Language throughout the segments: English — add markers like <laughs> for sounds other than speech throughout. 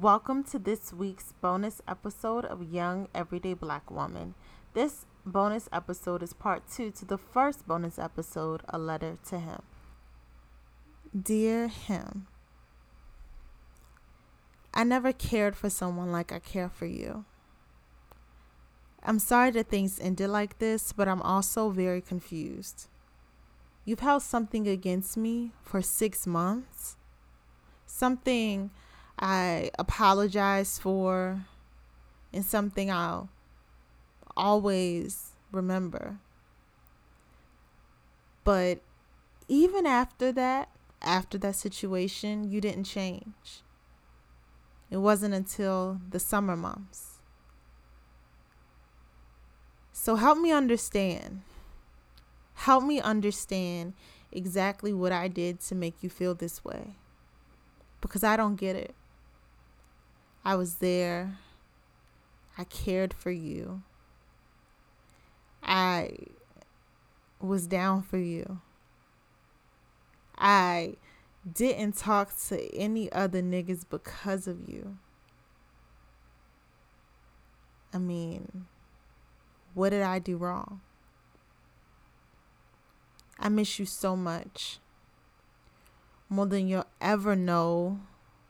Welcome to this week's bonus episode of Young Everyday Black Woman. This bonus episode is part two to the first bonus episode, A Letter to Him. Dear Him, I never cared for someone like I care for you. I'm sorry that things ended like this, but I'm also very confused. You've held something against me for six months. Something I apologize for and something I'll always remember. But even after that, after that situation, you didn't change. It wasn't until the summer months. So help me understand. Help me understand exactly what I did to make you feel this way. Because I don't get it. I was there. I cared for you. I was down for you. I didn't talk to any other niggas because of you. I mean, what did I do wrong? I miss you so much. More than you'll ever know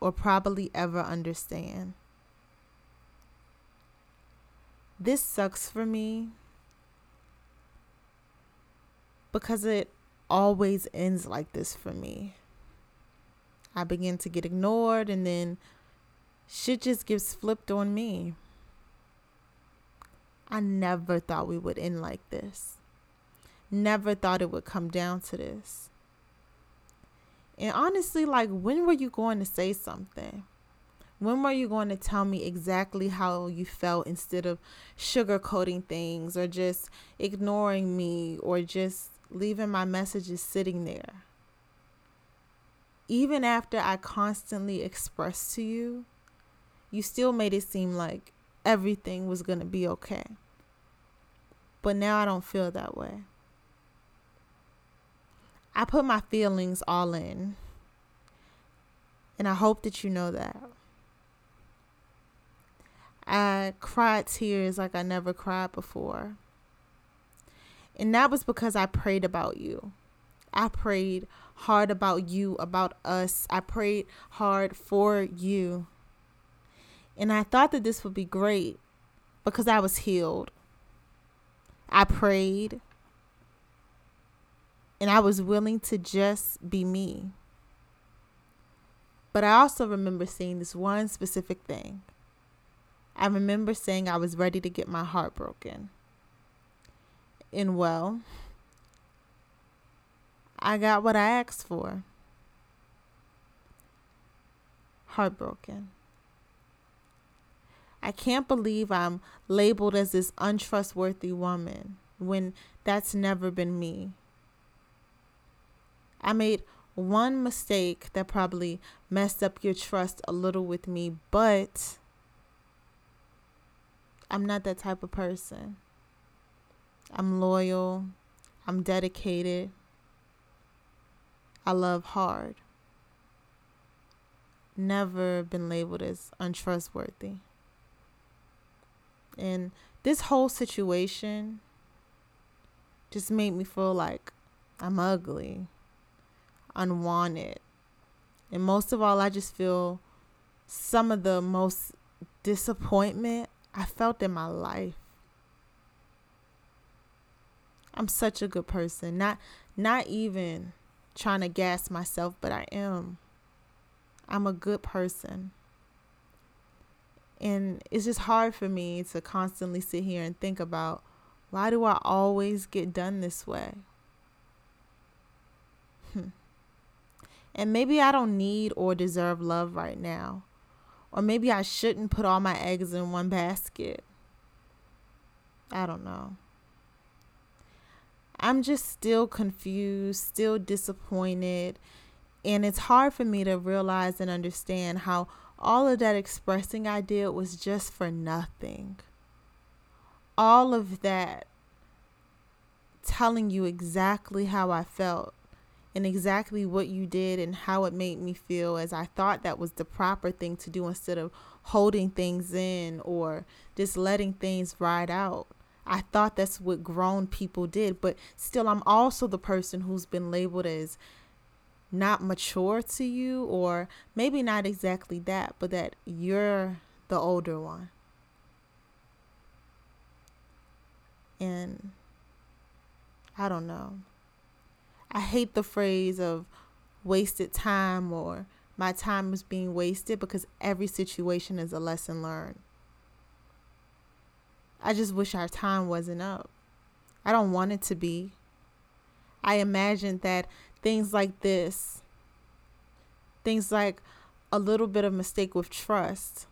or probably ever understand. This sucks for me because it always ends like this for me. I begin to get ignored and then shit just gets flipped on me. I never thought we would end like this. Never thought it would come down to this. And honestly, like, when were you going to say something? When were you going to tell me exactly how you felt instead of sugarcoating things or just ignoring me or just leaving my messages sitting there? Even after I constantly expressed to you, you still made it seem like everything was going to be okay. But now I don't feel that way. I put my feelings all in. And I hope that you know that. I cried tears like I never cried before. And that was because I prayed about you. I prayed hard about you, about us. I prayed hard for you. And I thought that this would be great because I was healed. I prayed and I was willing to just be me. But I also remember seeing this one specific thing. I remember saying I was ready to get my heart broken. And well, I got what I asked for. Heartbroken. I can't believe I'm labeled as this untrustworthy woman when that's never been me. I made one mistake that probably messed up your trust a little with me, but I'm not that type of person. I'm loyal. I'm dedicated. I love hard. Never been labeled as untrustworthy. And this whole situation just made me feel like I'm ugly unwanted. And most of all, I just feel some of the most disappointment I felt in my life. I'm such a good person. Not not even trying to gas myself, but I am. I'm a good person. And it's just hard for me to constantly sit here and think about why do I always get done this way? Hmm. And maybe I don't need or deserve love right now. Or maybe I shouldn't put all my eggs in one basket. I don't know. I'm just still confused, still disappointed. And it's hard for me to realize and understand how all of that expressing I did was just for nothing. All of that telling you exactly how I felt and exactly what you did and how it made me feel as I thought that was the proper thing to do instead of holding things in or just letting things ride out. I thought that's what grown people did, but still, I'm also the person who's been labeled as not mature to you, or maybe not exactly that, but that you're the older one. And I don't know. I hate the phrase of wasted time or my time is being wasted because every situation is a lesson learned. I just wish our time wasn't up. I don't want it to be. I imagine that things like this, things like a little bit of mistake with trust,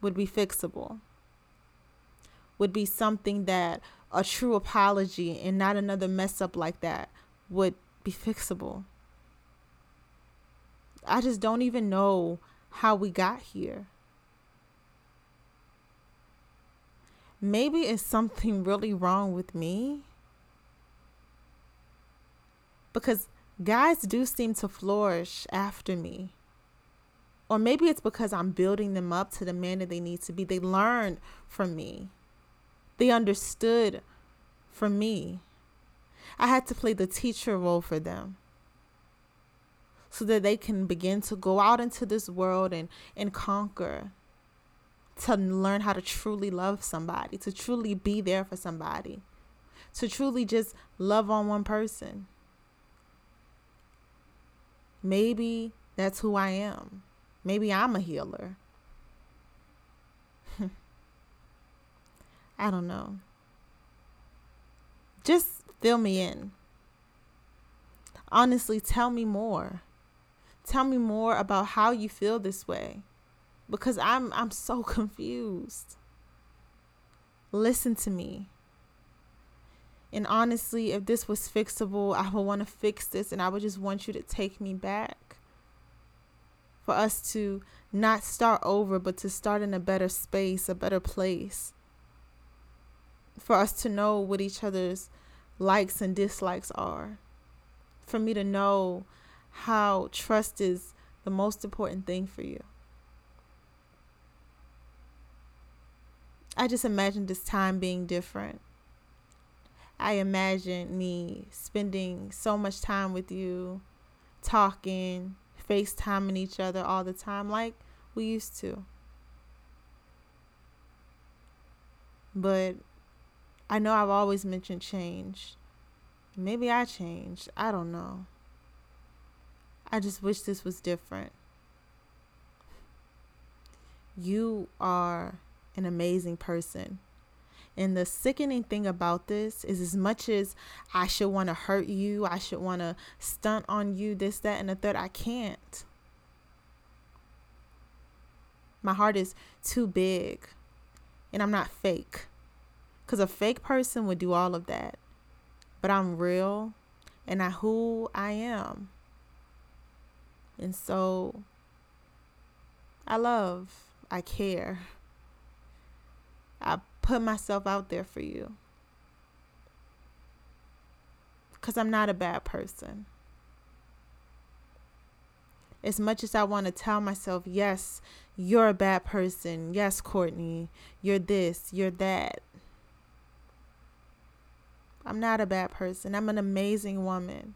would be fixable, would be something that a true apology and not another mess up like that would be fixable. I just don't even know how we got here. Maybe it's something really wrong with me. Because guys do seem to flourish after me. Or maybe it's because I'm building them up to the man that they need to be. They learned from me, they understood from me. I had to play the teacher role for them so that they can begin to go out into this world and, and conquer, to learn how to truly love somebody, to truly be there for somebody, to truly just love on one person. Maybe that's who I am. Maybe I'm a healer. <laughs> I don't know. Just fill me in. Honestly, tell me more. Tell me more about how you feel this way because I'm I'm so <laughs> confused. Listen to me. And honestly, if this was fixable, I would want to fix this and I would just want you to take me back. For us to not start over, but to start in a better space, a better place. For us to know what each other's likes and dislikes are. For me to know how trust is the most important thing for you. I just imagine this time being different. I imagine me spending so much time with you, talking, FaceTiming each other all the time like we used to. But I know I've always mentioned change. Maybe I changed. I don't know. I just wish this was different. You are an amazing person. And the sickening thing about this is as much as I should want to hurt you, I should want to stunt on you, this, that, and the third, I can't. My heart is too big. And I'm not fake. Because a fake person would do all of that. But I'm real and I who I am. And so I love, I care. I put myself out there for you. Because I'm not a bad person. As much as I want to tell myself, yes, you're a bad person. Yes, Courtney, you're this, you're that. I'm not a bad person. I'm an amazing woman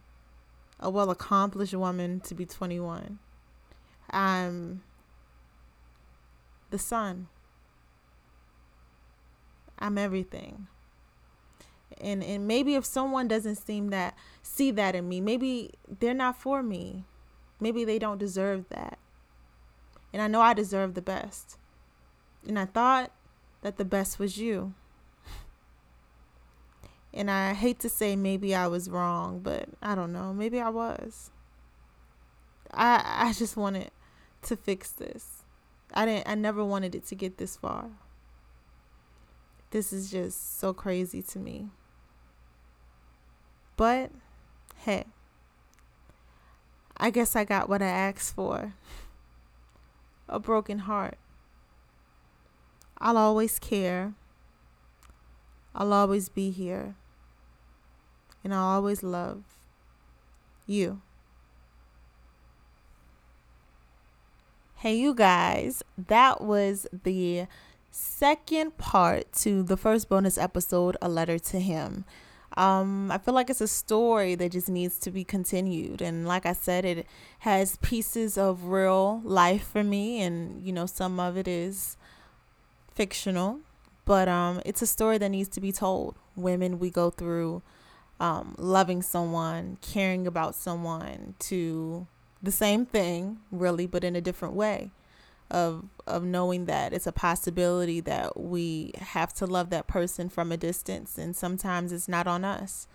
a well accomplished woman to be 21. I'm the sun. I'm everything. And and maybe if someone doesn't seem that see that in me, maybe they're not for me. Maybe they don't deserve that. And I know I deserve the best. And I thought that the best was you. And I hate to say maybe I was wrong, but I don't know. Maybe I was. I I just wanted to fix this. I didn't I never wanted it to get this far. This is just so crazy to me. But hey, I guess I got what I asked for. A broken heart. I'll always care. I'll always be here and I always love. You. Hey, you guys, that was the second part to the first bonus episode, A Letter to Him. Um, I feel like it's a story that just needs to be continued. And like I said, it has pieces of real life for me, and you know, some of it is fictional, but um, it's a story that needs to be told. Women, we go through um, loving someone, caring about someone, to the same thing, really, but in a different way of of knowing that it's a possibility that we have to love that person from a distance and sometimes it's not on us.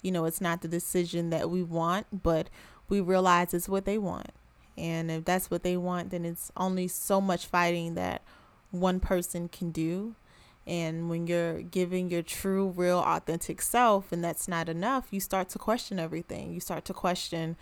You know, it's not the decision that we want, but we realize it's what they want. And if that's what they want, then it's only so much fighting that one person can do. And when you're giving your true, real, authentic self, and that's not enough, you start to question everything. You start to question,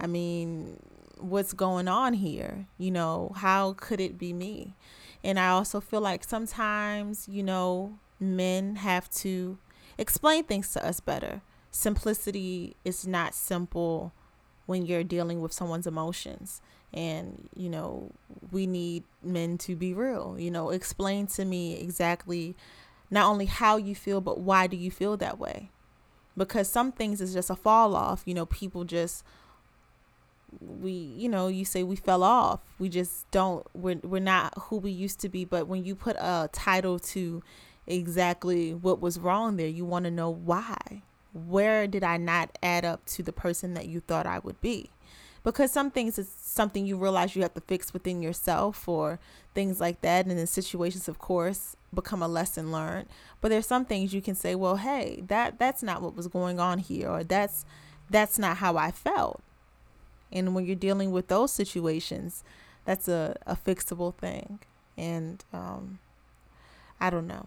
I mean, what's going on here? You know, how could it be me? And I also feel like sometimes, you know, men have to explain things to us better. Simplicity is not simple when you're dealing with someone's emotions. And, you know, we need men to be real. You know, explain to me exactly not only how you feel, but why do you feel that way? Because some things is just a fall off. You know, people just we you know you say we fell off we just don't we're, we're not who we used to be but when you put a title to exactly what was wrong there you want to know why where did i not add up to the person that you thought i would be because some things is something you realize you have to fix within yourself or things like that and in situations of course become a lesson learned but there's some things you can say well hey that that's not what was going on here or that's that's not how i felt and when you're dealing with those situations, that's a, a fixable thing. And um, I don't know.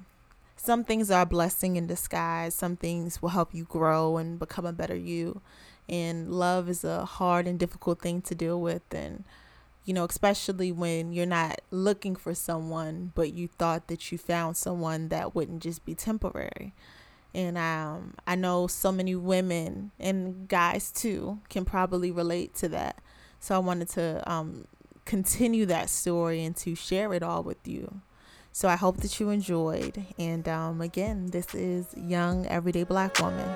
Some things are a blessing in disguise. Some things will help you grow and become a better you. And love is a hard and difficult thing to deal with. And, you know, especially when you're not looking for someone, but you thought that you found someone that wouldn't just be temporary and um, I know so many women and guys too can probably relate to that. So I wanted to um, continue that story and to share it all with you. So I hope that you enjoyed. And um, again, this is Young Everyday Black Woman.